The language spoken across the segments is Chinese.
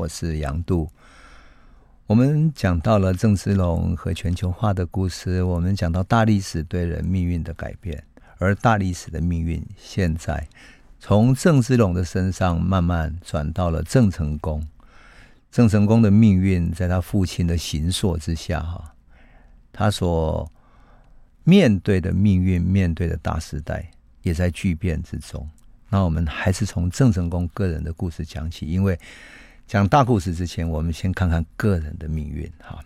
我是杨度。我们讲到了郑芝龙和全球化的故事，我们讲到大历史对人命运的改变，而大历史的命运现在从郑芝龙的身上慢慢转到了郑成功。郑成功的命运在他父亲的形塑之下，哈，他所面对的命运，面对的大时代，也在巨变之中。那我们还是从郑成功个人的故事讲起，因为讲大故事之前，我们先看看个人的命运。哈，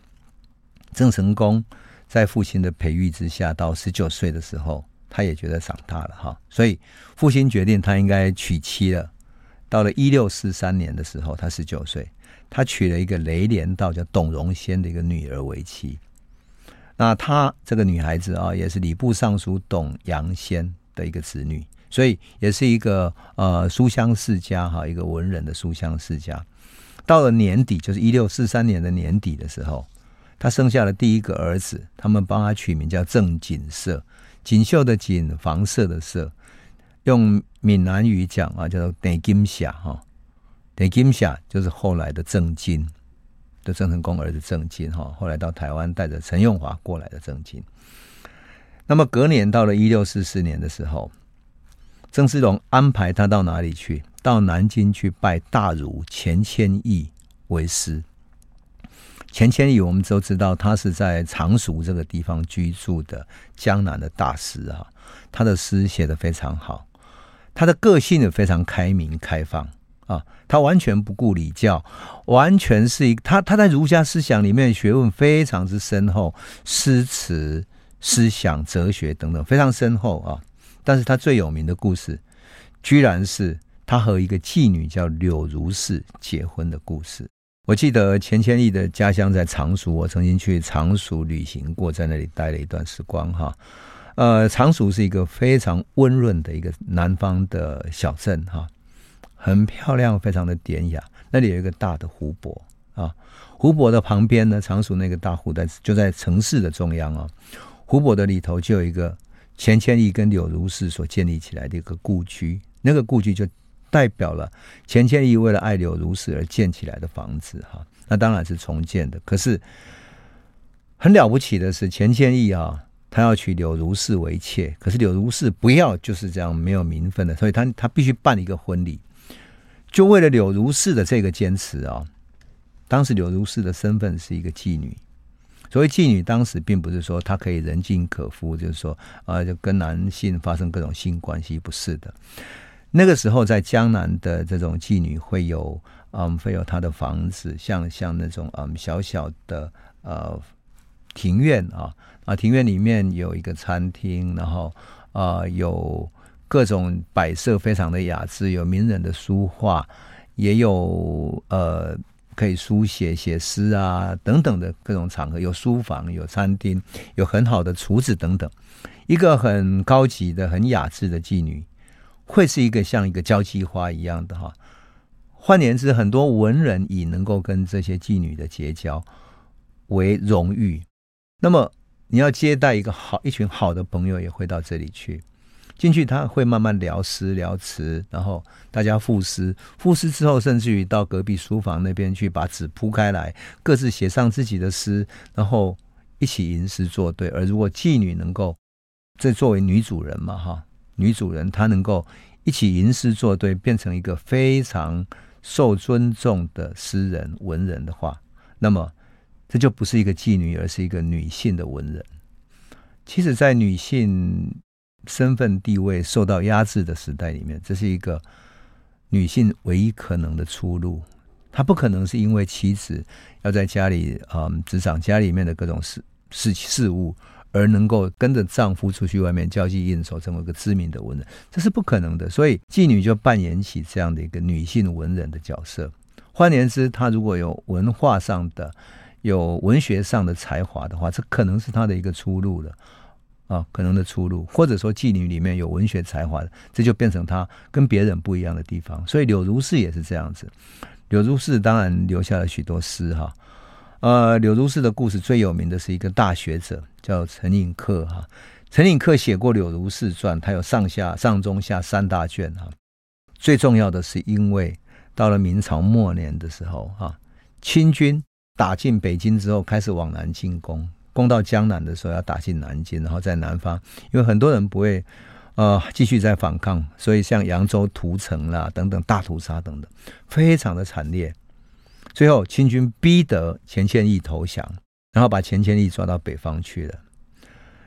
郑成功在父亲的培育之下，到十九岁的时候，他也觉得长大了，哈，所以父亲决定他应该娶妻了。到了一六四三年的时候，他十九岁，他娶了一个雷连道叫董荣仙的一个女儿为妻。那他这个女孩子啊，也是礼部尚书董阳仙的一个子女。所以也是一个呃书香世家哈，一个文人的书香世家。到了年底，就是一六四三年的年底的时候，他生下了第一个儿子，他们帮他取名叫郑锦瑟，锦绣的锦，房舍的舍，用闽南语讲啊，叫做郑金霞哈，郑金霞就是后来的郑经，就郑成功儿子郑经哈，后来到台湾带着陈永华过来的郑经。那么隔年到了一六四四年的时候。郑芝龙安排他到哪里去？到南京去拜大儒钱谦益为师。钱谦益我们都知道，他是在常熟这个地方居住的江南的大师啊。他的诗写得非常好，他的个性也非常开明开放啊。他完全不顾礼教，完全是一他他在儒家思想里面学问非常之深厚，诗词、思想、哲学等等非常深厚啊。但是他最有名的故事，居然是他和一个妓女叫柳如是结婚的故事。我记得钱谦益的家乡在常熟，我曾经去常熟旅行过，在那里待了一段时光哈。呃，常熟是一个非常温润的一个南方的小镇哈，很漂亮，非常的典雅。那里有一个大的湖泊啊，湖泊的旁边呢，常熟那个大湖在就在城市的中央啊，湖泊的里头就有一个。钱谦益跟柳如是所建立起来的一个故居，那个故居就代表了钱谦益为了爱柳如是而建起来的房子哈。那当然是重建的，可是很了不起的是钱谦益啊，他要娶柳如是为妾，可是柳如是不要，就是这样没有名分的，所以他他必须办一个婚礼，就为了柳如是的这个坚持啊。当时柳如是的身份是一个妓女。所谓妓女，当时并不是说她可以人尽可夫，就是说啊，就跟男性发生各种性关系，不是的。那个时候，在江南的这种妓女会有，嗯，会有她的房子，像像那种嗯小小的呃庭院啊啊，庭院里面有一个餐厅，然后啊有各种摆设，非常的雅致，有名人的书画，也有呃。可以书写、写诗啊，等等的各种场合，有书房、有餐厅、有很好的厨子等等。一个很高级的、很雅致的妓女，会是一个像一个交际花一样的哈。换言之，很多文人以能够跟这些妓女的结交为荣誉。那么，你要接待一个好一群好的朋友，也会到这里去。进去他会慢慢聊诗聊词，然后大家赋诗，赋诗之后，甚至于到隔壁书房那边去把纸铺开来，各自写上自己的诗，然后一起吟诗作对。而如果妓女能够，这作为女主人嘛，哈，女主人她能够一起吟诗作对，变成一个非常受尊重的诗人文人的话，那么这就不是一个妓女，而是一个女性的文人。其实，在女性。身份地位受到压制的时代里面，这是一个女性唯一可能的出路。她不可能是因为妻子要在家里嗯，执掌家里面的各种事事事务，而能够跟着丈夫出去外面交际应酬，成为一个知名的文人，这是不可能的。所以妓女就扮演起这样的一个女性文人的角色。换言之，她如果有文化上的、有文学上的才华的话，这可能是她的一个出路了。啊，可能的出路，或者说妓女里面有文学才华的，这就变成她跟别人不一样的地方。所以柳如是也是这样子。柳如是当然留下了许多诗哈。呃，柳如是的故事最有名的是一个大学者叫陈寅恪哈。陈寅恪写过《柳如是传》，他有上下上中下三大卷哈。最重要的是，因为到了明朝末年的时候，哈，清军打进北京之后，开始往南进攻，攻到江南的时候要打进南京，然后在南方，因为很多人不会，呃，继续在反抗，所以像扬州屠城啦等等大屠杀等等，非常的惨烈。最后清军逼得钱谦益投降，然后把钱谦益抓到北方去了。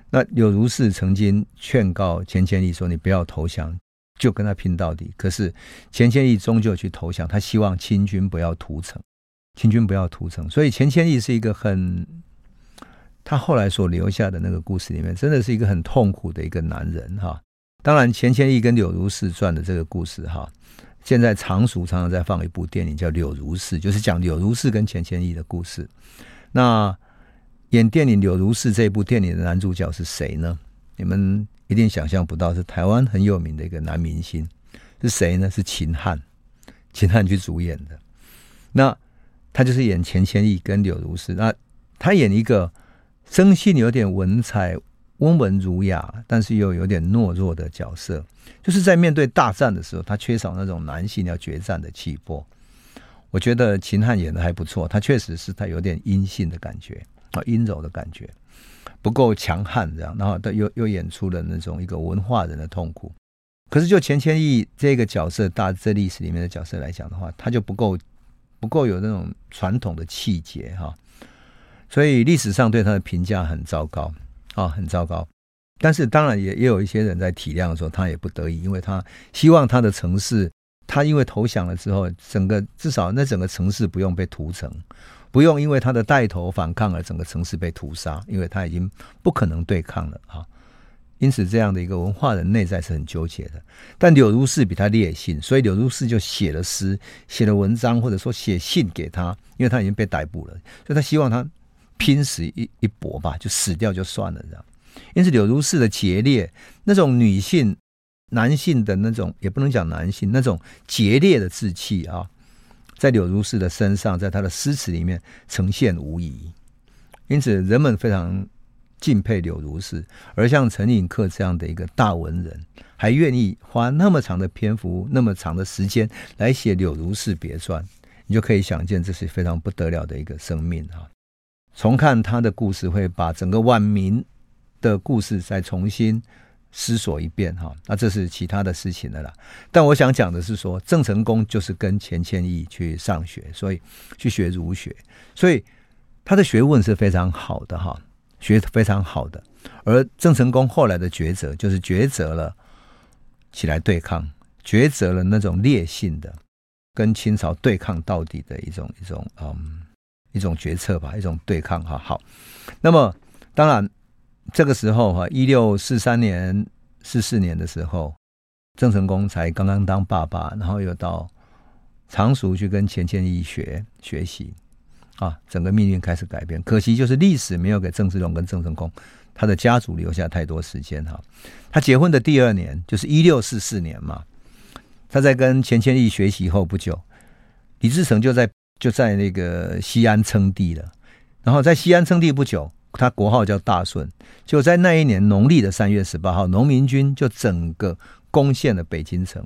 那柳如是曾经劝告钱谦益说：“你不要投降。”就跟他拼到底，可是钱谦益终究去投降，他希望清军不要屠城，清军不要屠城，所以钱谦益是一个很，他后来所留下的那个故事里面，真的是一个很痛苦的一个男人哈。当然，钱谦益跟柳如是传的这个故事哈，现在常熟常常在放一部电影叫《柳如是》，就是讲柳如是跟钱谦益的故事。那演电影《柳如是》这部电影的男主角是谁呢？你们？一定想象不到，是台湾很有名的一个男明星，是谁呢？是秦汉，秦汉去主演的。那他就是演钱谦益跟柳如是。那他演一个生性有点文采、温文儒雅，但是又有点懦弱的角色。就是在面对大战的时候，他缺少那种男性要决战的气魄。我觉得秦汉演的还不错，他确实是他有点阴性的感觉啊，阴柔的感觉。不够强悍，这样，然后他又又演出了那种一个文化人的痛苦。可是就钱谦益这个角色，大这历史里面的角色来讲的话，他就不够不够有那种传统的气节哈。所以历史上对他的评价很糟糕啊，很糟糕。但是当然也也有一些人在体谅说，他也不得已，因为他希望他的城市，他因为投降了之后，整个至少那整个城市不用被屠城。不用因为他的带头反抗而整个城市被屠杀，因为他已经不可能对抗了啊。因此，这样的一个文化人内在是很纠结的。但柳如是比他烈性，所以柳如是就写了诗、写了文章，或者说写信给他，因为他已经被逮捕了，所以他希望他拼死一一搏吧，就死掉就算了这样。因此，柳如是的节烈，那种女性、男性的那种，也不能讲男性那种节烈的志气啊。在柳如是的身上，在他的诗词里面呈现无遗，因此人们非常敬佩柳如是。而像陈寅恪这样的一个大文人，还愿意花那么长的篇幅、那么长的时间来写柳如是别传，你就可以想见，这是非常不得了的一个生命啊！重看他的故事，会把整个晚明的故事再重新。思索一遍哈，那这是其他的事情了啦。但我想讲的是说，郑成功就是跟钱谦益去上学，所以去学儒学，所以他的学问是非常好的哈，学非常好的。而郑成功后来的抉择，就是抉择了起来对抗，抉择了那种烈性的跟清朝对抗到底的一种一种嗯一种决策吧，一种对抗哈。好，那么当然。这个时候哈，一六四三年、四四年的时候，郑成功才刚刚当爸爸，然后又到常熟去跟钱谦益学学习，啊，整个命运开始改变。可惜就是历史没有给郑芝龙跟郑成功他的家族留下太多时间哈。他结婚的第二年就是一六四四年嘛，他在跟钱谦益学习后不久，李自成就在就在那个西安称帝了，然后在西安称帝不久。他国号叫大顺，就在那一年农历的三月十八号，农民军就整个攻陷了北京城。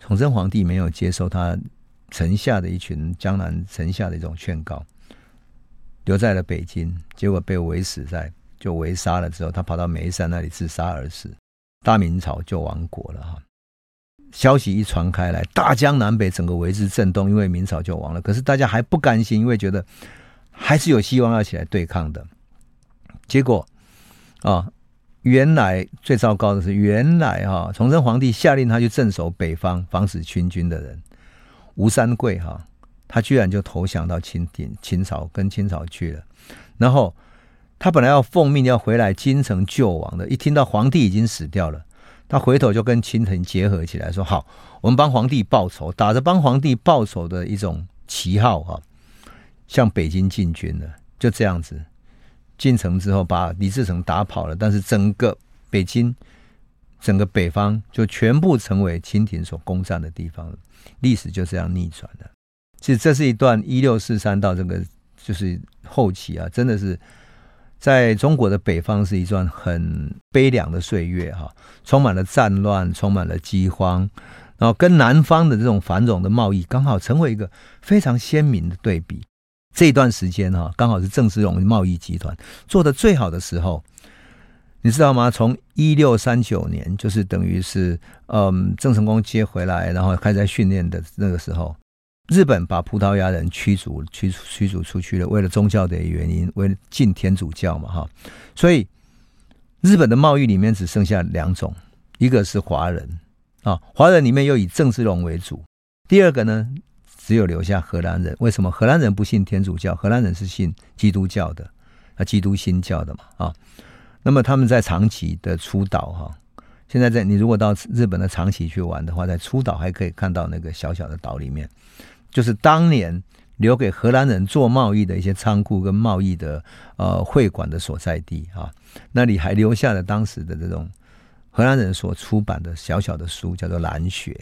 崇祯皇帝没有接受他城下的一群江南城下的一种劝告，留在了北京，结果被围死在，就围杀了之后，他跑到眉山那里自杀而死。大明朝就亡国了哈。消息一传开来，大江南北整个为之震动，因为明朝就亡了。可是大家还不甘心，因为觉得还是有希望要起来对抗的。结果，啊，原来最糟糕的是，原来哈，崇祯皇帝下令他去镇守北方，防止清军的人，吴三桂哈，他居然就投降到清廷清朝，跟清朝去了。然后他本来要奉命要回来京城救亡的，一听到皇帝已经死掉了，他回头就跟清廷结合起来，说好，我们帮皇帝报仇，打着帮皇帝报仇的一种旗号哈，向北京进军了，就这样子。进城之后，把李自成打跑了，但是整个北京、整个北方就全部成为清廷所攻占的地方了。历史就这样逆转了。其实这是一段一六四三到这个就是后期啊，真的是在中国的北方是一段很悲凉的岁月哈，充满了战乱，充满了饥荒，然后跟南方的这种繁荣的贸易，刚好成为一个非常鲜明的对比。这段时间哈，刚好是郑芝龙贸易集团做的最好的时候，你知道吗？从一六三九年，就是等于是嗯，郑成功接回来，然后开始在训练的那个时候，日本把葡萄牙人驱逐驱驱逐出去了，为了宗教的原因，为了进天主教嘛哈，所以日本的贸易里面只剩下两种，一个是华人啊，华人里面又以郑芝龙为主，第二个呢？只有留下荷兰人，为什么荷兰人不信天主教？荷兰人是信基督教的，啊，基督新教的嘛，啊，那么他们在长崎的出岛哈，现在在你如果到日本的长崎去玩的话，在出岛还可以看到那个小小的岛里面，就是当年留给荷兰人做贸易的一些仓库跟贸易的呃会馆的所在地啊，那里还留下了当时的这种荷兰人所出版的小小的书，叫做《兰学》。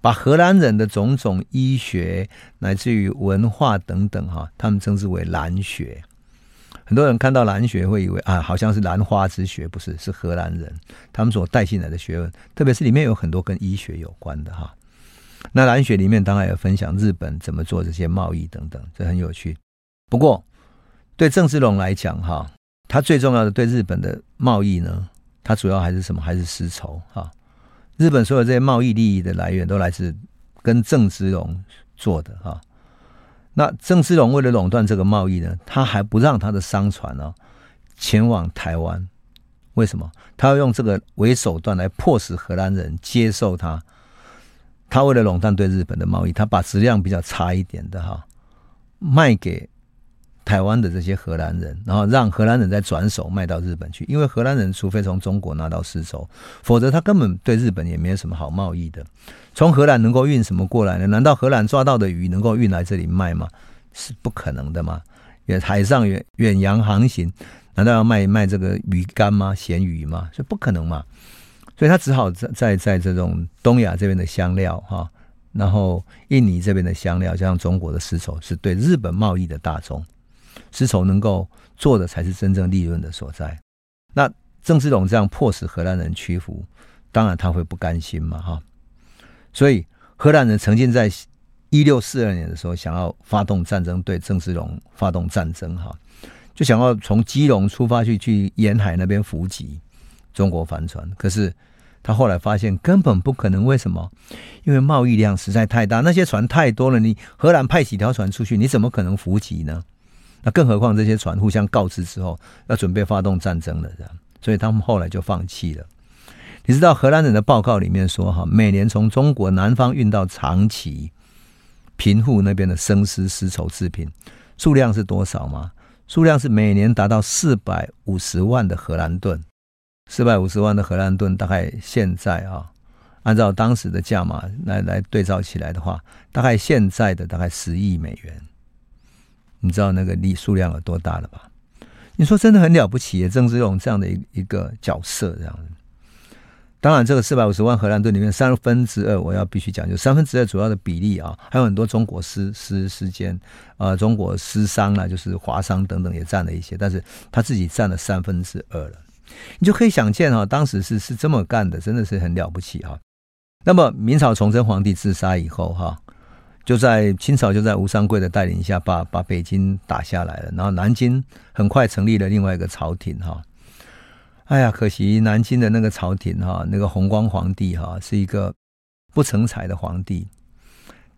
把荷兰人的种种医学乃至于文化等等哈，他们称之为兰学。很多人看到兰学会以为啊，好像是兰花之学，不是，是荷兰人他们所带进来的学问，特别是里面有很多跟医学有关的哈。那蓝雪里面当然有分享日本怎么做这些贸易等等，这很有趣。不过对郑芝龙来讲哈，他最重要的对日本的贸易呢，他主要还是什么？还是丝绸哈。日本所有这些贸易利益的来源都来自跟郑芝龙做的哈。那郑芝龙为了垄断这个贸易呢，他还不让他的商船呢前往台湾。为什么？他要用这个为手段来迫使荷兰人接受他。他为了垄断对日本的贸易，他把质量比较差一点的哈卖给。台湾的这些荷兰人，然后让荷兰人再转手卖到日本去，因为荷兰人除非从中国拿到丝绸，否则他根本对日本也没有什么好贸易的。从荷兰能够运什么过来呢？难道荷兰抓到的鱼能够运来这里卖吗？是不可能的嘛！远海上远远洋航行，难道要卖卖这个鱼干吗？咸鱼吗？所以不可能嘛！所以他只好在在在这种东亚这边的香料哈，然后印尼这边的香料，加上中国的丝绸，是对日本贸易的大宗。丝绸能够做的才是真正利润的所在。那郑芝龙这样迫使荷兰人屈服，当然他会不甘心嘛，哈。所以荷兰人曾经在一六四二年的时候想要发动战争，对郑芝龙发动战争，哈，就想要从基隆出发去去沿海那边伏击中国帆船。可是他后来发现根本不可能，为什么？因为贸易量实在太大，那些船太多了。你荷兰派几条船出去，你怎么可能伏击呢？那更何况这些船互相告知之后，要准备发动战争了，这样，所以他们后来就放弃了。你知道荷兰人的报告里面说，哈，每年从中国南方运到长崎、平户那边的生丝丝绸制品数量是多少吗？数量是每年达到四百五十万的荷兰盾，四百五十万的荷兰盾，大概现在啊，按照当时的价码来来对照起来的话，大概现在的大概十亿美元。你知道那个利数量有多大了吧？你说真的很了不起，郑芝龙这样的一一个角色这样子。当然，这个四百五十万荷兰盾里面三分之二，我要必须讲，就三分之二主要的比例啊，还有很多中国师师师间啊，中国师商啊，就是华商等等也占了一些，但是他自己占了三分之二了。你就可以想见哈，当时是是这么干的，真的是很了不起哈。那么明朝崇祯皇帝自杀以后哈。就在清朝，就在吴三桂的带领下，把把北京打下来了。然后南京很快成立了另外一个朝廷，哈。哎呀，可惜南京的那个朝廷，哈，那个弘光皇帝，哈，是一个不成才的皇帝。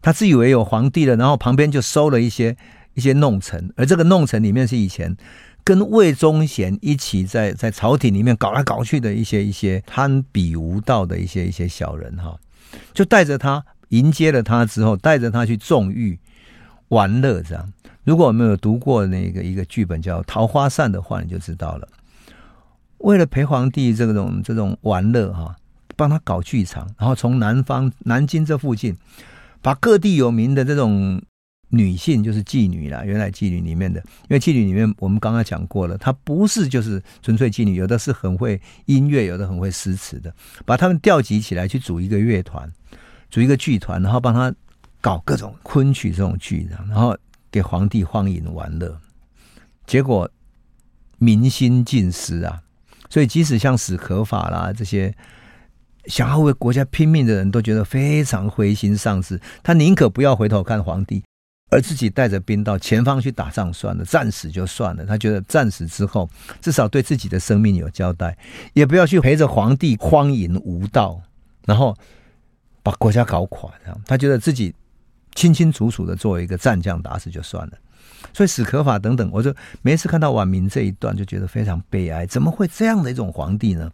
他自以为有皇帝了，然后旁边就收了一些一些弄臣，而这个弄臣里面是以前跟魏忠贤一起在在朝廷里面搞来搞去的一些一些贪比无道的一些一些小人，哈，就带着他。迎接了他之后，带着他去纵欲玩乐，这样。如果我们有读过那个一个剧本叫《桃花扇》的话，你就知道了。为了陪皇帝这种这种玩乐哈，帮他搞剧场，然后从南方南京这附近，把各地有名的这种女性，就是妓女啦，原来妓女里面的，因为妓女里面我们刚刚讲过了，她不是就是纯粹妓女，有的是很会音乐，有的很会诗词的，把他们调集起来去组一个乐团。组一个剧团，然后帮他搞各种昆曲这种剧，然后给皇帝荒淫玩乐，结果民心尽失啊！所以即使像史可法啦这些想要为国家拼命的人都觉得非常灰心丧志，他宁可不要回头看皇帝，而自己带着兵到前方去打仗算了，战死就算了。他觉得战死之后，至少对自己的生命有交代，也不要去陪着皇帝荒淫无道，然后把国家搞垮。这样，他觉得自己清清楚楚的作为一个战将打死就算了。所以史可法等等，我就每次看到晚明这一段，就觉得非常悲哀。怎么会这样的一种皇帝呢？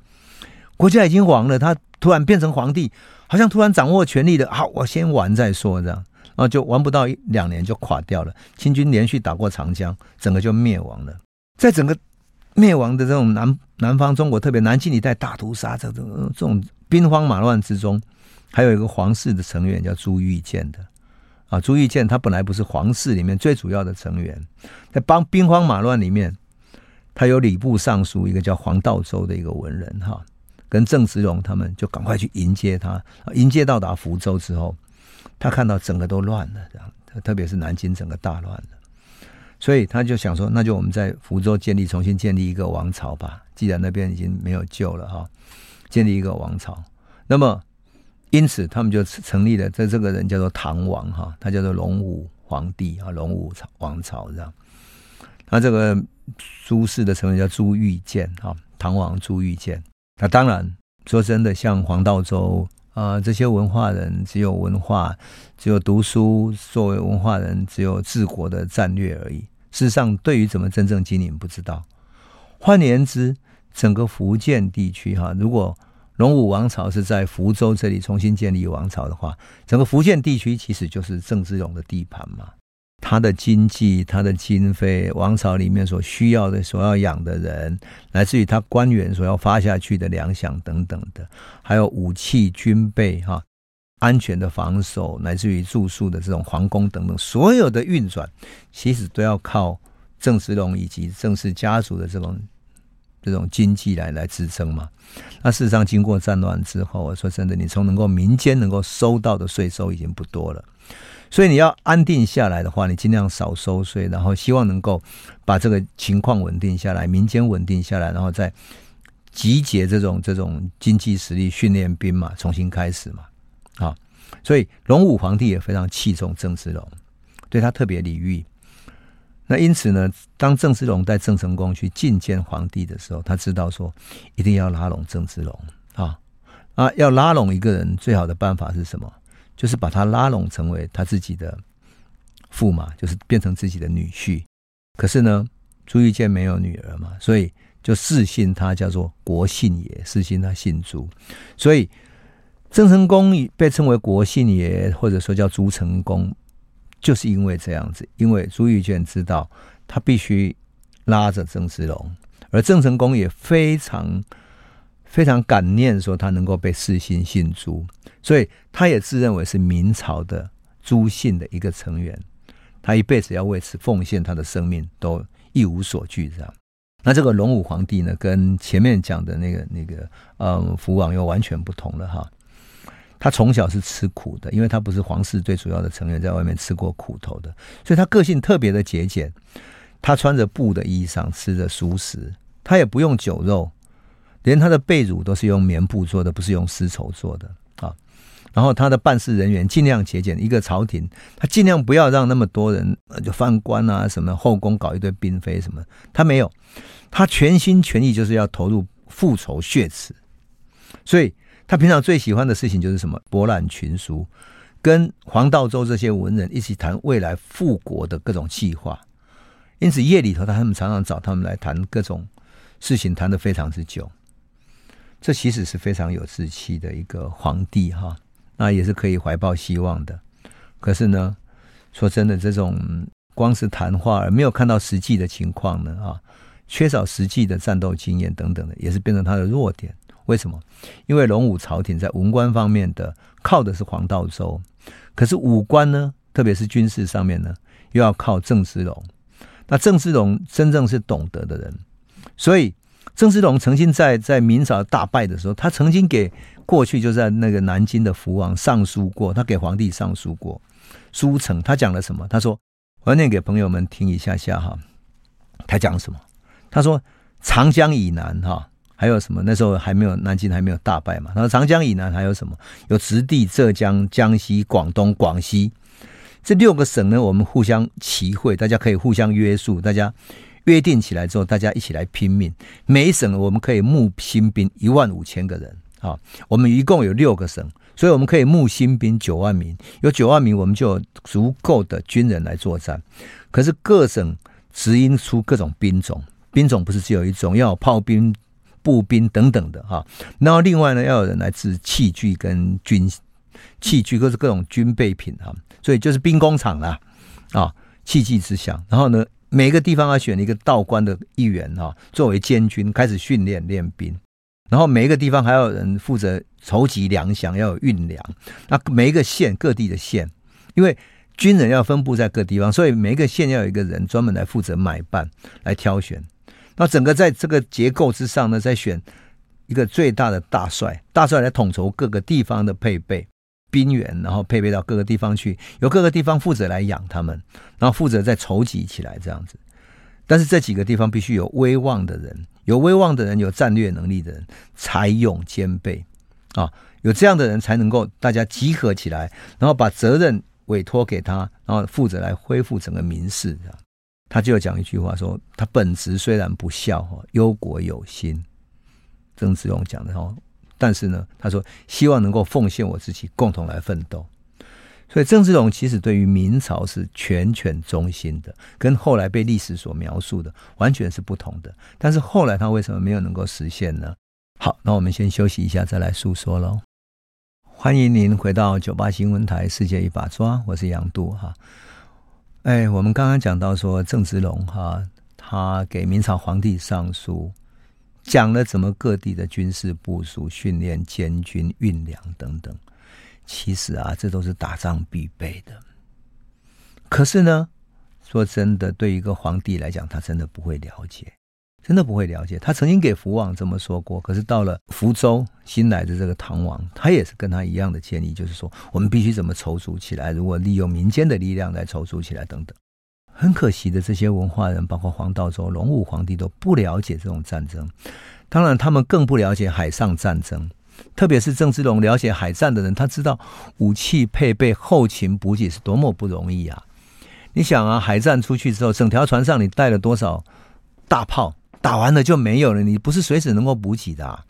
国家已经亡了，他突然变成皇帝，好像突然掌握权力的。好，我先玩再说，这样，啊就玩不到一两年就垮掉了。清军连续打过长江，整个就灭亡了。在整个灭亡的这种南南方中国，特别南京一带大屠杀这种这种兵荒马乱之中，还有一个皇室的成员叫朱玉建的。啊，朱玉建他本来不是皇室里面最主要的成员，在帮兵荒马乱里面，他有礼部尚书一个叫黄道周的一个文人哈，跟郑芝龙他们就赶快去迎接他，迎接到达福州之后，他看到整个都乱了，这样，特别是南京整个大乱了，所以他就想说，那就我们在福州建立重新建立一个王朝吧，既然那边已经没有救了哈，建立一个王朝，那么。因此，他们就成立了。这这个人叫做唐王哈，他叫做隆武皇帝啊，隆武朝王朝这样。那这个朱氏的成员叫朱玉建哈，唐王朱玉建。那当然，说真的，像黄道周呃这些文化人，只有文化，只有读书，作为文化人，只有治国的战略而已。事实上，对于怎么真正经营，不知道。换言之，整个福建地区哈，如果龙武王朝是在福州这里重新建立王朝的话，整个福建地区其实就是郑芝龙的地盘嘛。他的经济、他的经费、王朝里面所需要的、所要养的人，来自于他官员所要发下去的粮饷等等的，还有武器、军备、哈安全的防守，乃至于住宿的这种皇宫等等，所有的运转，其实都要靠郑芝龙以及郑氏家族的这种。这种经济来来支撑嘛？那事实上，经过战乱之后，我说真的，你从能够民间能够收到的税收已经不多了。所以你要安定下来的话，你尽量少收税，然后希望能够把这个情况稳定下来，民间稳定下来，然后再集结这种这种经济实力，训练兵马，重新开始嘛。啊，所以隆武皇帝也非常器重郑芝龙，对他特别礼遇。那因此呢，当郑芝龙带郑成功去觐见皇帝的时候，他知道说一定要拉拢郑芝龙啊啊！要拉拢一个人，最好的办法是什么？就是把他拉拢成为他自己的驸马，就是变成自己的女婿。可是呢，朱玉建没有女儿嘛，所以就赐姓他叫做国姓爷，赐姓他姓朱。所以郑成功被称为国姓爷，或者说叫朱成功。就是因为这样子，因为朱玉建知道他必须拉着郑芝龙，而郑成功也非常非常感念说他能够被赐姓姓朱，所以他也自认为是明朝的朱姓的一个成员，他一辈子要为此奉献他的生命，都一无所惧。这样，那这个隆武皇帝呢，跟前面讲的那个那个嗯福王又完全不同了哈。他从小是吃苦的，因为他不是皇室最主要的成员，在外面吃过苦头的，所以他个性特别的节俭。他穿着布的衣裳，吃着熟食，他也不用酒肉，连他的被褥都是用棉布做的，不是用丝绸做的啊。然后他的办事人员尽量节俭，一个朝廷他尽量不要让那么多人就犯官啊，什么后宫搞一堆嫔妃什么，他没有，他全心全意就是要投入复仇血池，所以。他平常最喜欢的事情就是什么？博览群书，跟黄道周这些文人一起谈未来复国的各种计划。因此夜里头，他们常常找他们来谈各种事情，谈得非常之久。这其实是非常有志气的一个皇帝哈，那也是可以怀抱希望的。可是呢，说真的，这种光是谈话而没有看到实际的情况呢啊，缺少实际的战斗经验等等的，也是变成他的弱点。为什么？因为隆武朝廷在文官方面的靠的是黄道周，可是武官呢，特别是军事上面呢，又要靠郑芝龙。那郑芝龙真正是懂得的人，所以郑芝龙曾经在在明朝大败的时候，他曾经给过去就在那个南京的福王上书过，他给皇帝上书过书呈，他讲了什么？他说：“我要念给朋友们听一下下哈。”他讲什么？他说：“长江以南哈。”还有什么？那时候还没有南京还没有大败嘛。然后长江以南还有什么？有直隶、浙江、江西、广东、广西这六个省呢。我们互相齐会，大家可以互相约束，大家约定起来之后，大家一起来拼命。每一省我们可以募新兵一万五千个人啊。我们一共有六个省，所以我们可以募新兵九万名。有九万名，我们就有足够的军人来作战。可是各省指引出各种兵种，兵种不是只有一种，要有炮兵。步兵等等的哈，然后另外呢，要有人来制器具跟军器具，各是各种军备品哈，所以就是兵工厂啦啊，器具之乡。然后呢，每一个地方要选一个道观的一员哈，作为监军，开始训练练兵。然后每一个地方还要有人负责筹集粮饷，要有运粮。那每一个县各地的县，因为军人要分布在各地方，所以每一个县要有一个人专门来负责买办，来挑选。那整个在这个结构之上呢，再选一个最大的大帅，大帅来统筹各个地方的配备兵员，然后配备到各个地方去，由各个地方负责来养他们，然后负责再筹集起来这样子。但是这几个地方必须有威望的人，有威望的人，有战略能力的人，才勇兼备啊，有这样的人才能够大家集合起来，然后把责任委托给他，然后负责来恢复整个民事。他就讲一句话说：“他本职虽然不孝，忧国有心。”曾子龙讲的哈，但是呢，他说希望能够奉献我自己，共同来奋斗。所以郑芝龙其实对于明朝是全权忠心的，跟后来被历史所描述的完全是不同的。但是后来他为什么没有能够实现呢？好，那我们先休息一下，再来诉说喽。欢迎您回到九八新闻台《世界一把抓》，我是杨度哈。哎，我们刚刚讲到说郑芝龙哈，他给明朝皇帝上书，讲了怎么各地的军事部署、训练监军、运粮等等。其实啊，这都是打仗必备的。可是呢，说真的，对一个皇帝来讲，他真的不会了解。真的不会了解，他曾经给福王这么说过，可是到了福州新来的这个唐王，他也是跟他一样的建议，就是说我们必须怎么筹组起来，如果利用民间的力量来筹组起来等等。很可惜的，这些文化人，包括黄道周、隆武皇帝都不了解这种战争，当然他们更不了解海上战争，特别是郑芝龙了解海战的人，他知道武器配备、后勤补给是多么不容易啊！你想啊，海战出去之后，整条船上你带了多少大炮？打完了就没有了，你不是随时能够补给的啊。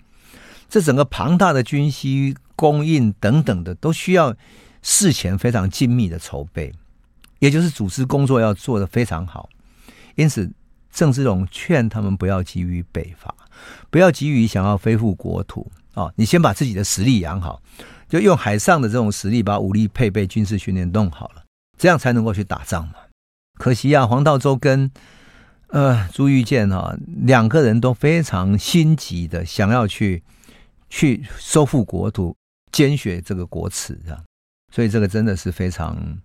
这整个庞大的军需供应等等的，都需要事前非常精密的筹备，也就是组织工作要做得非常好。因此，郑芝龙劝他们不要急于北伐，不要急于想要恢复国土啊！你先把自己的实力养好，就用海上的这种实力把武力配备、军事训练弄好了，这样才能够去打仗嘛。可惜啊，黄道周跟呃，朱玉建哈，两个人都非常心急的想要去去收复国土，捐血这个国耻啊，所以这个真的是非常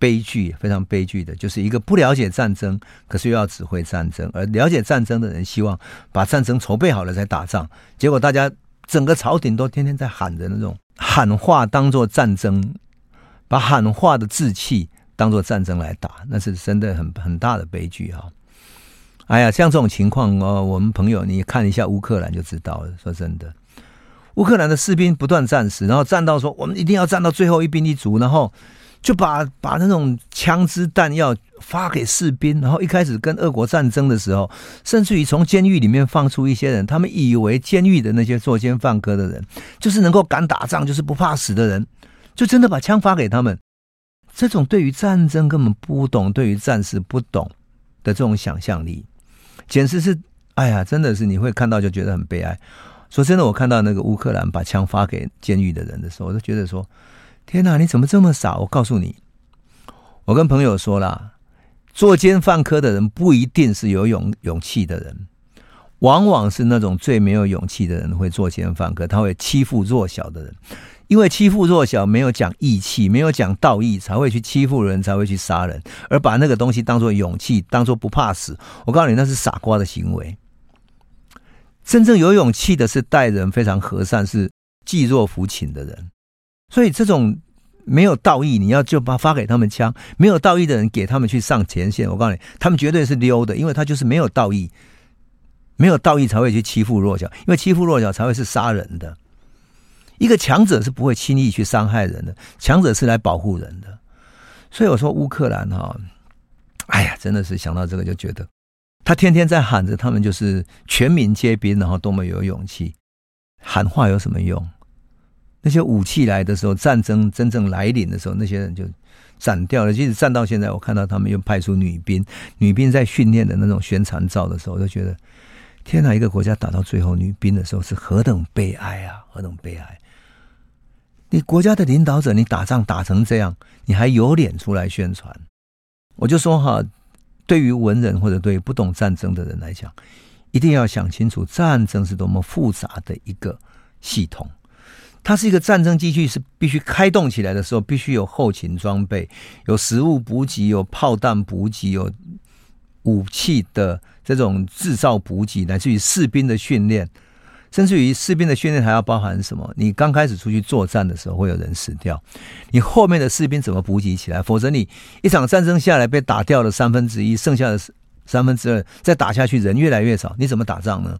悲剧，非常悲剧的，就是一个不了解战争，可是又要指挥战争，而了解战争的人希望把战争筹备好了再打仗，结果大家整个朝廷都天天在喊着那种喊话当做战争，把喊话的志气当做战争来打，那是真的很很大的悲剧哈。哎呀，像这种情况哦，我们朋友你看一下乌克兰就知道了。说真的，乌克兰的士兵不断战死，然后战到说我们一定要战到最后一兵一卒，然后就把把那种枪支弹药发给士兵。然后一开始跟俄国战争的时候，甚至于从监狱里面放出一些人，他们以为监狱的那些作奸犯科的人就是能够敢打仗，就是不怕死的人，就真的把枪发给他们。这种对于战争根本不懂，对于战士不懂的这种想象力。简直是，哎呀，真的是你会看到就觉得很悲哀。说真的，我看到那个乌克兰把枪发给监狱的人的时候，我都觉得说：天哪，你怎么这么傻？我告诉你，我跟朋友说了，作奸犯科的人不一定是有勇勇气的人，往往是那种最没有勇气的人会作奸犯科，他会欺负弱小的人。因为欺负弱小，没有讲义气，没有讲道义，才会去欺负人，才会去杀人，而把那个东西当做勇气，当做不怕死。我告诉你，那是傻瓜的行为。真正有勇气的是待人非常和善，是济弱扶倾的人。所以这种没有道义，你要就把发给他们枪；没有道义的人，给他们去上前线。我告诉你，他们绝对是溜的，因为他就是没有道义。没有道义才会去欺负弱小，因为欺负弱小才会是杀人的。一个强者是不会轻易去伤害人的，强者是来保护人的。所以我说乌克兰哈，哎呀，真的是想到这个就觉得，他天天在喊着他们就是全民皆兵，然后多么有勇气。喊话有什么用？那些武器来的时候，战争真正来临的时候，那些人就斩掉了。即使战到现在，我看到他们又派出女兵，女兵在训练的那种宣传照的时候，我就觉得，天哪！一个国家打到最后女兵的时候，是何等悲哀啊！何等悲哀！你国家的领导者，你打仗打成这样，你还有脸出来宣传？我就说哈，对于文人或者对于不懂战争的人来讲，一定要想清楚，战争是多么复杂的一个系统。它是一个战争机器，是必须开动起来的时候，必须有后勤装备，有食物补给，有炮弹补给，有武器的这种制造补给，乃至于士兵的训练，甚至于士兵的训练还要包含什么？你刚开始出去作战的时候，会有人死掉，你后面的士兵怎么补给起来？否则你一场战争下来被打掉了三分之一，剩下的三分之二再打下去，人越来越少，你怎么打仗呢？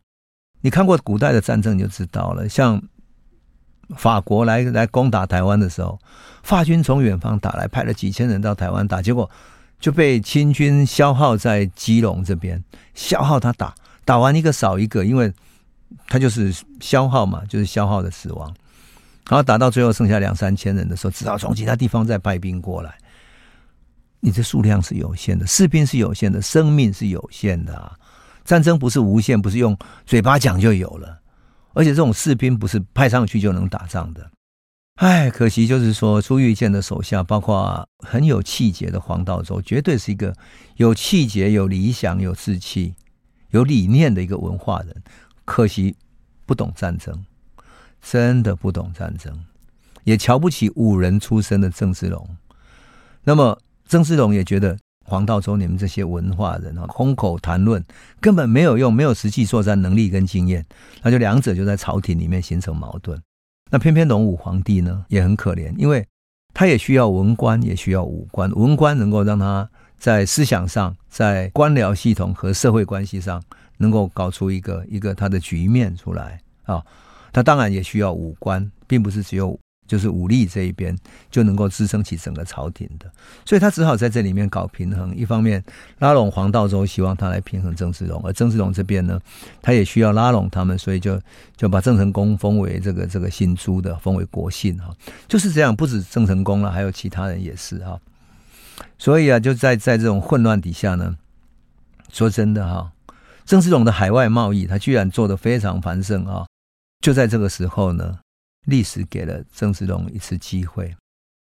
你看过古代的战争，就知道了，像。法国来来攻打台湾的时候，法军从远方打来，派了几千人到台湾打，结果就被清军消耗在基隆这边，消耗他打，打完一个少一个，因为他就是消耗嘛，就是消耗的死亡。然后打到最后剩下两三千人的时候，只好从其他地方再派兵过来。你这数量是有限的，士兵是有限的，生命是有限的啊！战争不是无限，不是用嘴巴讲就有了。而且这种士兵不是派上去就能打仗的，哎，可惜就是说朱玉建的手下，包括很有气节的黄道周，绝对是一个有气节、有理想、有志气、有理念的一个文化人。可惜不懂战争，真的不懂战争，也瞧不起武人出身的郑芝龙。那么郑芝龙也觉得。黄道周，你们这些文化人啊，空口谈论根本没有用，没有实际作战能力跟经验，那就两者就在朝廷里面形成矛盾。那偏偏隆武皇帝呢也很可怜，因为他也需要文官，也需要武官。文官能够让他在思想上，在官僚系统和社会关系上能够搞出一个一个他的局面出来啊。他当然也需要武官，并不是只有。就是武力这一边就能够支撑起整个朝廷的，所以他只好在这里面搞平衡。一方面拉拢黄道周，希望他来平衡郑芝龙；而郑芝龙这边呢，他也需要拉拢他们，所以就就把郑成功封为这个这个姓朱的，封为国姓哈。就是这样，不止郑成功了，还有其他人也是哈。所以啊，就在在这种混乱底下呢，说真的哈，郑芝龙的海外贸易他居然做得非常繁盛啊！就在这个时候呢。历史给了郑芝龙一次机会，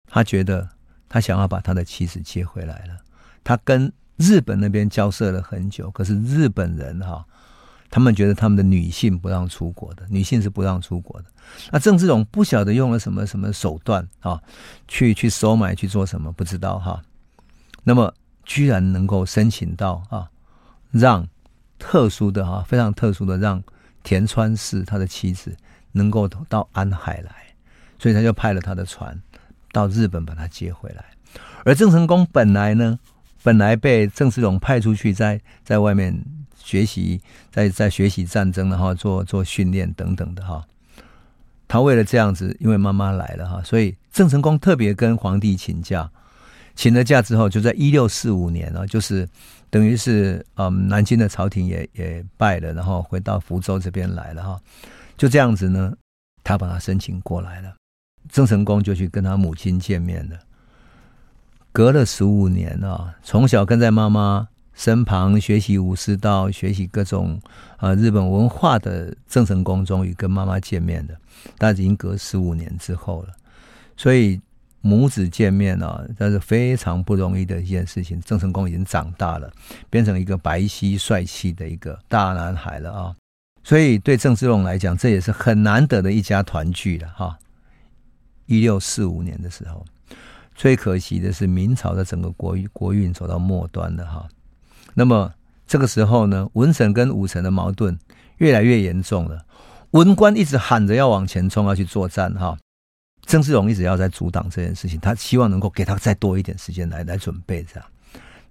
他觉得他想要把他的妻子接回来了。他跟日本那边交涉了很久，可是日本人哈，他们觉得他们的女性不让出国的，女性是不让出国的。那郑芝龙不晓得用了什么什么手段啊，去去收买去做什么，不知道哈。那么居然能够申请到啊，让特殊的哈，非常特殊的让田川氏他的妻子。能够到安海来，所以他就派了他的船到日本把他接回来。而郑成功本来呢，本来被郑芝龙派出去在在外面学习，在在学习战争，然后做做训练等等的哈。他为了这样子，因为妈妈来了哈，所以郑成功特别跟皇帝请假，请了假之后，就在一六四五年啊，就是等于是嗯，南京的朝廷也也败了，然后回到福州这边来了哈。就这样子呢，他把他申请过来了，郑成功就去跟他母亲见面了。隔了十五年啊，从小跟在妈妈身旁学习武士道、学习各种啊日本文化的郑成功，终于跟妈妈见面了。但是已经隔十五年之后了，所以母子见面啊，这是非常不容易的一件事情。郑成功已经长大了，变成一个白皙帅气的一个大男孩了啊。所以对郑芝龙来讲，这也是很难得的一家团聚了哈。一六四五年的时候，最可惜的是明朝的整个国国运走到末端了哈。那么这个时候呢，文臣跟武臣的矛盾越来越严重了。文官一直喊着要往前冲，要去作战哈。郑芝龙一直要在阻挡这件事情，他希望能够给他再多一点时间来来准备这样。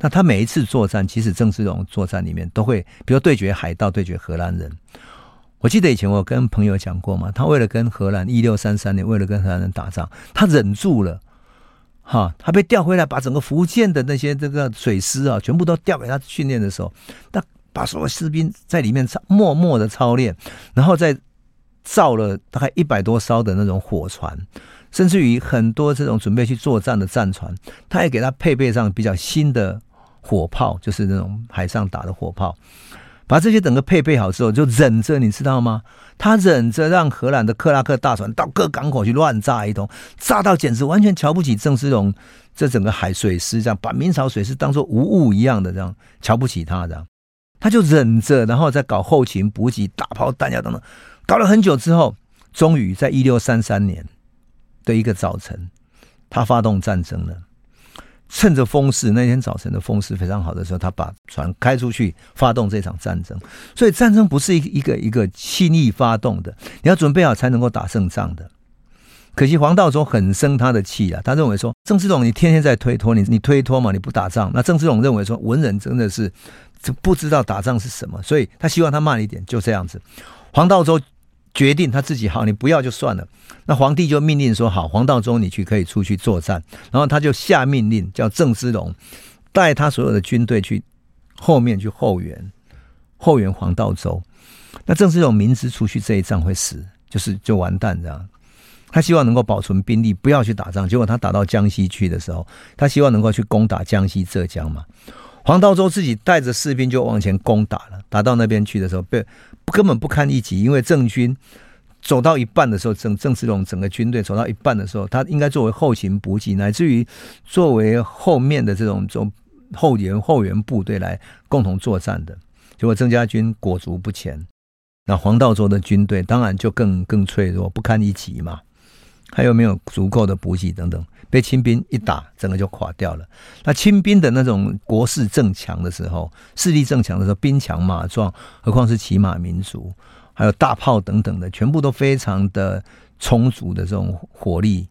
那他每一次作战，其实郑芝龙作战里面都会，比如对决海盗，对决荷兰人。我记得以前我跟朋友讲过嘛，他为了跟荷兰一六三三年，为了跟荷兰人打仗，他忍住了，哈，他被调回来，把整个福建的那些这个水师啊，全部都调给他训练的时候，他把所有士兵在里面操默默的操练，然后再造了大概一百多艘的那种火船，甚至于很多这种准备去作战的战船，他也给他配备上比较新的火炮，就是那种海上打的火炮。把这些整个配备好之后，就忍着，你知道吗？他忍着让荷兰的克拉克大船到各港口去乱炸一通，炸到简直完全瞧不起郑芝龙这整个海水师，这样把明朝水师当做无物一样的这样瞧不起他，这样他就忍着，然后再搞后勤补给、大炮弹药等等，搞了很久之后，终于在一六三三年的一个早晨，他发动战争了。趁着风势，那天早晨的风势非常好的时候，他把船开出去，发动这场战争。所以战争不是一一个一个轻易发动的，你要准备好才能够打胜仗的。可惜黄道周很生他的气啊，他认为说郑芝龙你天天在推脱，你你推脱嘛，你不打仗。那郑芝龙认为说文人真的是不知道打仗是什么，所以他希望他慢一点，就这样子。黄道周。决定他自己好，你不要就算了。那皇帝就命令说：“好，黄道周你去可以出去作战。”然后他就下命令，叫郑芝龙带他所有的军队去后面去后援，后援黄道周。那郑芝龙明知出去这一仗会死，就是就完蛋这样。他希望能够保存兵力，不要去打仗。结果他打到江西去的时候，他希望能够去攻打江西、浙江嘛。黄道周自己带着士兵就往前攻打了，打到那边去的时候被。根本不堪一击，因为郑军走到一半的时候，郑郑芝龙整个军队走到一半的时候，他应该作为后勤补给，乃至于作为后面的这种这种后援后援部队来共同作战的。结果郑家军裹足不前，那黄道周的军队当然就更更脆弱，不堪一击嘛。还有没有足够的补给等等，被清兵一打，整个就垮掉了。那清兵的那种国势正强的时候，势力正强的时候，兵强马壮，何况是骑马民族，还有大炮等等的，全部都非常的充足的这种火力，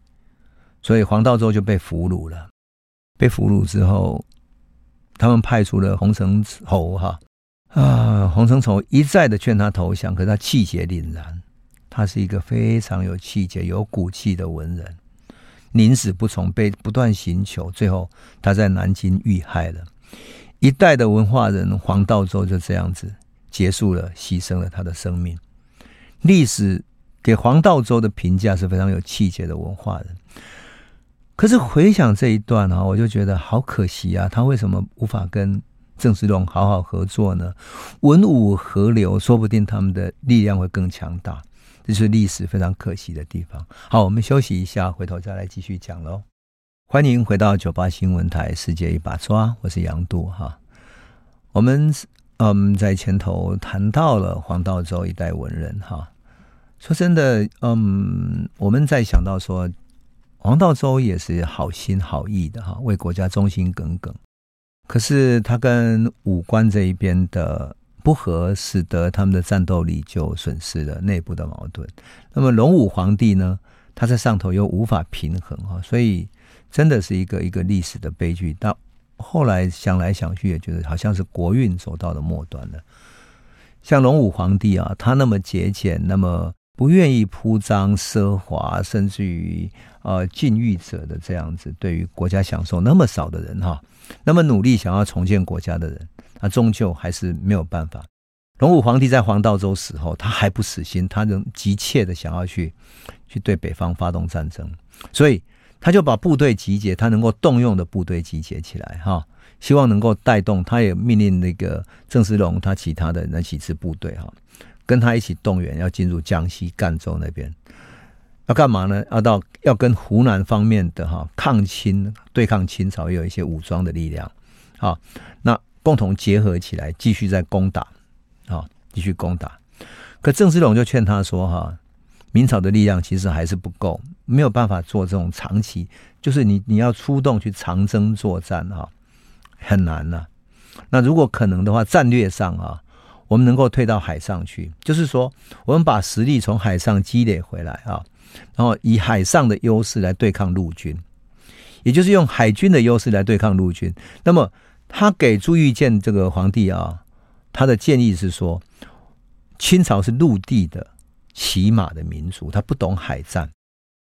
所以黄道周就被俘虏了。被俘虏之后，他们派出了洪承畴哈啊，洪承畴一再的劝他投降，可是他气节凛然。他是一个非常有气节、有骨气的文人，宁死不从，被不断寻求，最后他在南京遇害了。一代的文化人黄道周就这样子结束了，牺牲了他的生命。历史给黄道周的评价是非常有气节的文化人。可是回想这一段啊，我就觉得好可惜啊，他为什么无法跟郑芝龙好好合作呢？文武合流，说不定他们的力量会更强大。这是历史非常可惜的地方。好，我们休息一下，回头再来继续讲喽。欢迎回到九八新闻台《世界一把抓》，我是杨度哈。我们嗯，在前头谈到了黄道周一代文人哈。说真的，嗯，我们在想到说黄道周也是好心好意的哈，为国家忠心耿耿。可是他跟武官这一边的。不和，使得他们的战斗力就损失了内部的矛盾。那么隆武皇帝呢？他在上头又无法平衡哈，所以真的是一个一个历史的悲剧。到后来想来想去，也觉得好像是国运走到了末端了。像隆武皇帝啊，他那么节俭，那么不愿意铺张奢华，甚至于呃禁欲者的这样子，对于国家享受那么少的人哈，那么努力想要重建国家的人。他终究还是没有办法。隆武皇帝在黄道周死后，他还不死心，他仍急切的想要去去对北方发动战争，所以他就把部队集结，他能够动用的部队集结起来，哈，希望能够带动。他也命令那个郑芝龙，他其他的那几支部队，哈，跟他一起动员，要进入江西赣州那边，要干嘛呢？要到要跟湖南方面的哈抗清，对抗清朝，有一些武装的力量，好，那。共同结合起来，继续在攻打，啊，继续攻打。可郑芝龙就劝他说：“哈，明朝的力量其实还是不够，没有办法做这种长期，就是你你要出动去长征作战，哈，很难呐。那如果可能的话，战略上啊，我们能够退到海上去，就是说，我们把实力从海上积累回来啊，然后以海上的优势来对抗陆军，也就是用海军的优势来对抗陆军。那么。”他给朱玉建这个皇帝啊，他的建议是说，清朝是陆地的骑马的民族，他不懂海战。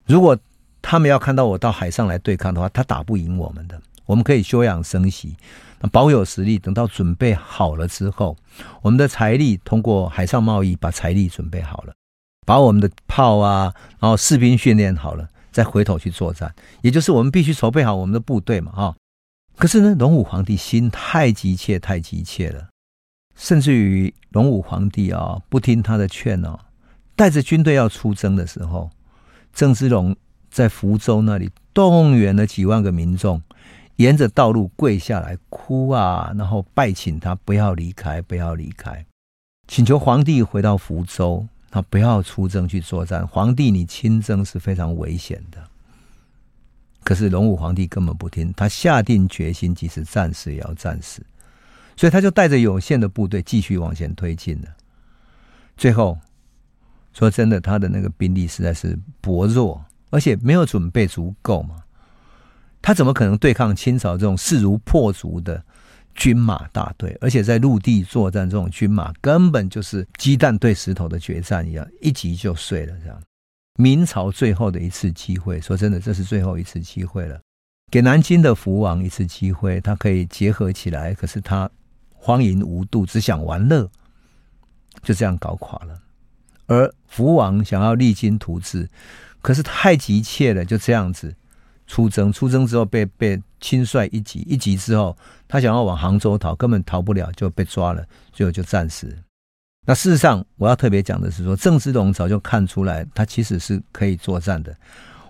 如果他们要看到我到海上来对抗的话，他打不赢我们的。我们可以休养生息，保有实力，等到准备好了之后，我们的财力通过海上贸易把财力准备好了，把我们的炮啊，然后士兵训练好了，再回头去作战。也就是我们必须筹备好我们的部队嘛，哈。可是呢，隆武皇帝心太急切，太急切了，甚至于隆武皇帝啊不听他的劝哦，带着军队要出征的时候，郑芝龙在福州那里动员了几万个民众。沿着道路跪下来哭啊，然后拜请他不要离开，不要离开，请求皇帝回到福州，他不要出征去作战。皇帝，你亲征是非常危险的。可是隆武皇帝根本不听，他下定决心，即使战死也要战死，所以他就带着有限的部队继续往前推进了。最后，说真的，他的那个兵力实在是薄弱，而且没有准备足够嘛。他怎么可能对抗清朝这种势如破竹的军马大队？而且在陆地作战，这种军马根本就是鸡蛋对石头的决战一样，一击就碎了。这样，明朝最后的一次机会，说真的，这是最后一次机会了，给南京的福王一次机会，他可以结合起来。可是他荒淫无度，只想玩乐，就这样搞垮了。而福王想要励精图治，可是太急切了，就这样子。出征，出征之后被被亲率一级，一级之后，他想要往杭州逃，根本逃不了，就被抓了，最后就战死。那事实上，我要特别讲的是说，郑芝龙早就看出来，他其实是可以作战的。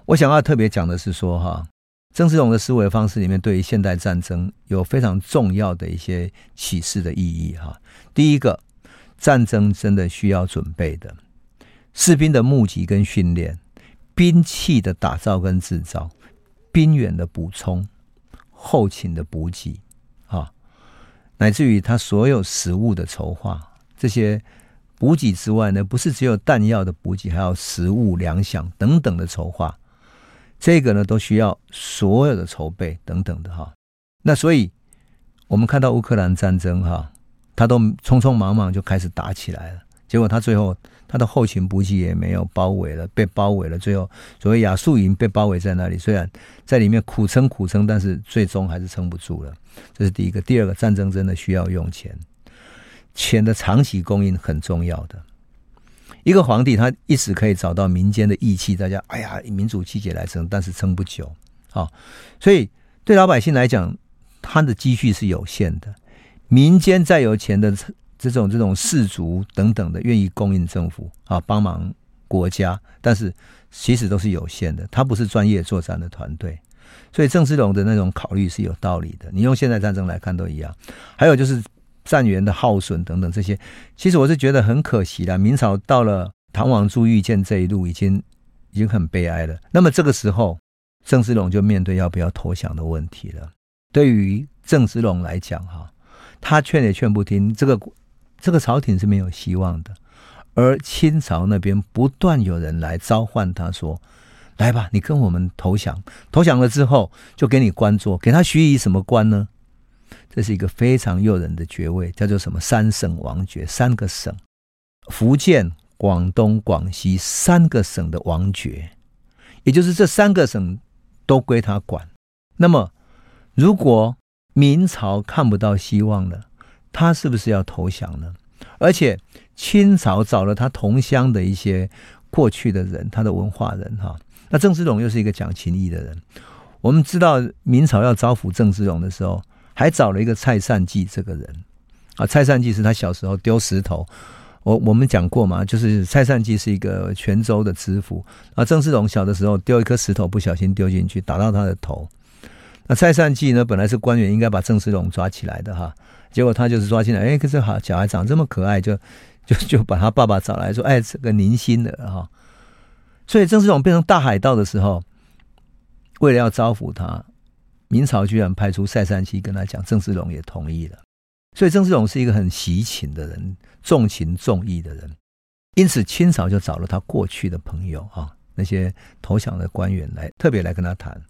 我想要特别讲的是说，哈，郑芝龙的思维方式里面，对于现代战争有非常重要的一些启示的意义，哈。第一个，战争真的需要准备的，士兵的募集跟训练，兵器的打造跟制造。兵员的补充、后勤的补给，啊，乃至于他所有食物的筹划，这些补给之外呢，不是只有弹药的补给，还有食物、粮饷等等的筹划，这个呢都需要所有的筹备等等的哈。那所以，我们看到乌克兰战争哈，他都匆匆忙忙就开始打起来了，结果他最后。他的后勤补给也没有包围了，被包围了。最后，所谓亚速营被包围在那里，虽然在里面苦撑苦撑，但是最终还是撑不住了。这是第一个。第二个，战争真的需要用钱，钱的长期供应很重要的。一个皇帝他一时可以找到民间的义气，大家哎呀，民主气节来撑，但是撑不久啊。所以对老百姓来讲，他的积蓄是有限的。民间再有钱的。这种这种士族等等的愿意供应政府啊，帮忙国家，但是其实都是有限的。他不是专业作战的团队，所以郑芝龙的那种考虑是有道理的。你用现代战争来看都一样。还有就是战员的耗损等等这些，其实我是觉得很可惜的。明朝到了唐王朱玉建这一路，已经已经很悲哀了。那么这个时候，郑芝龙就面对要不要投降的问题了。对于郑芝龙来讲，哈，他劝也劝不听，这个。这个朝廷是没有希望的，而清朝那边不断有人来召唤他说：“来吧，你跟我们投降。投降了之后，就给你官做，给他许以什么官呢？这是一个非常诱人的爵位，叫做什么三省王爵，三个省，福建、广东、广西三个省的王爵，也就是这三个省都归他管。那么，如果明朝看不到希望了，他是不是要投降呢？而且清朝找了他同乡的一些过去的人，他的文化人哈。那郑芝龙又是一个讲情义的人。我们知道明朝要招抚郑芝龙的时候，还找了一个蔡善济这个人啊。蔡善济是他小时候丢石头，我我们讲过嘛，就是蔡善济是一个泉州的知府啊。郑芝龙小的时候丢一颗石头，不小心丢进去，打到他的头。那蔡善济呢，本来是官员，应该把郑芝龙抓起来的哈。结果他就是抓进来，哎，可是好小孩长这么可爱，就 就就把他爸爸找来说，哎，这个宁心的哈。所以郑芝龙变成大海盗的时候，为了要招抚他，明朝居然派出赛善济跟他讲，郑芝龙也同意了。所以郑芝龙是一个很惜情的人，重情重义的人。因此清朝就找了他过去的朋友啊，那些投降的官员来特别来跟他谈。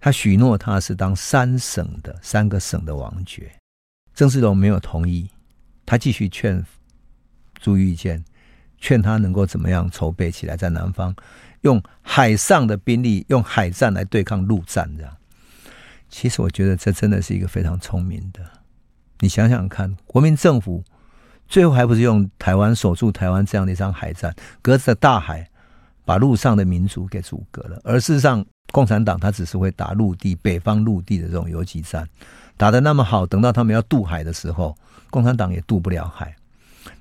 他许诺他是当三省的三个省的王爵。郑芝龙没有同意，他继续劝朱玉建，劝他能够怎么样筹备起来，在南方用海上的兵力，用海战来对抗陆战。这样，其实我觉得这真的是一个非常聪明的。你想想看，国民政府最后还不是用台湾守住台湾这样的一场海战，隔着大海把陆上的民族给阻隔了。而事实上，共产党他只是会打陆地，北方陆地的这种游击战。打得那么好，等到他们要渡海的时候，共产党也渡不了海。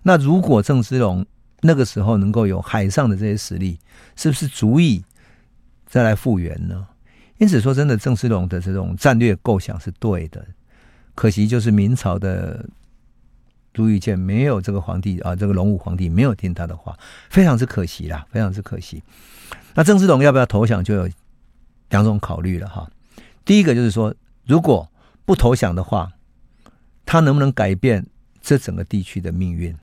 那如果郑芝龙那个时候能够有海上的这些实力，是不是足以再来复原呢？因此说真的，郑芝龙的这种战略构想是对的。可惜就是明朝的朱玉建没有这个皇帝啊，这个隆武皇帝没有听他的话，非常之可惜啦，非常之可惜。那郑芝龙要不要投降，就有两种考虑了哈。第一个就是说，如果不投降的话，他能不能改变这整个地区的命运？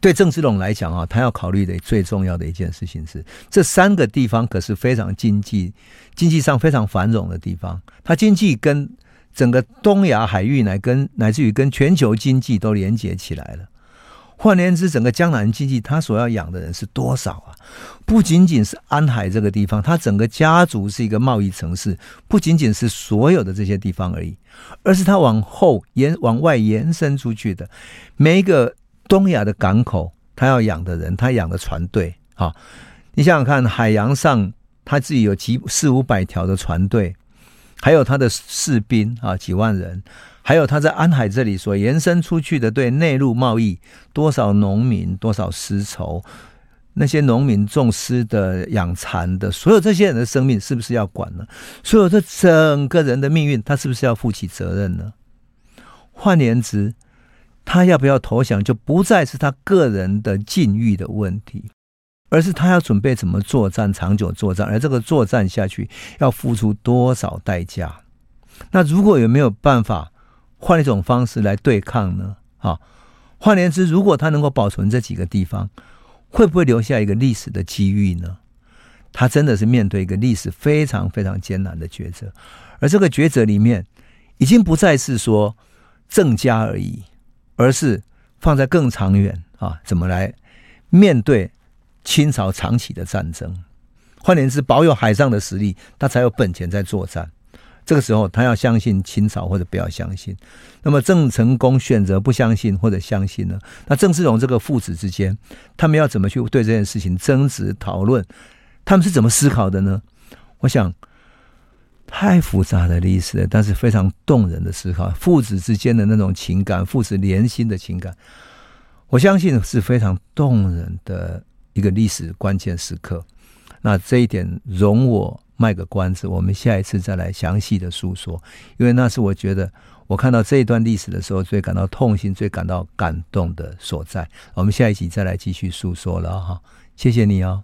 对郑芝龙来讲啊，他要考虑的最重要的一件事情是，这三个地方可是非常经济、经济上非常繁荣的地方，它经济跟整个东亚海域乃跟乃至于跟全球经济都连接起来了。换言之，整个江南经济，他所要养的人是多少啊？不仅仅是安海这个地方，他整个家族是一个贸易城市，不仅仅是所有的这些地方而已，而是他往后延往外延伸出去的每一个东亚的港口，他要养的人，他养的船队，啊，你想想看，海洋上他自己有几四五百条的船队，还有他的士兵啊，几万人。还有他在安海这里所延伸出去的对内陆贸易，多少农民，多少丝绸，那些农民种丝的、养蚕的，所有这些人的生命是不是要管呢？所有这整个人的命运，他是不是要负起责任呢？换言之，他要不要投降，就不再是他个人的境遇的问题，而是他要准备怎么作战，长久作战，而这个作战下去要付出多少代价？那如果有没有办法？换一种方式来对抗呢？啊，换言之，如果他能够保存这几个地方，会不会留下一个历史的机遇呢？他真的是面对一个历史非常非常艰难的抉择，而这个抉择里面，已经不再是说郑家而已，而是放在更长远啊，怎么来面对清朝长期的战争？换言之，保有海上的实力，他才有本钱在作战。这个时候，他要相信清朝，或者不要相信。那么郑成功选择不相信或者相信呢？那郑芝龙这个父子之间，他们要怎么去对这件事情争执讨论？他们是怎么思考的呢？我想，太复杂的历史了，但是非常动人的思考，父子之间的那种情感，父子连心的情感，我相信是非常动人的一个历史关键时刻。那这一点容我。卖个关子，我们下一次再来详细的诉说，因为那是我觉得我看到这一段历史的时候最感到痛心、最感到感动的所在。我们下一集再来继续诉说了哈，谢谢你哦。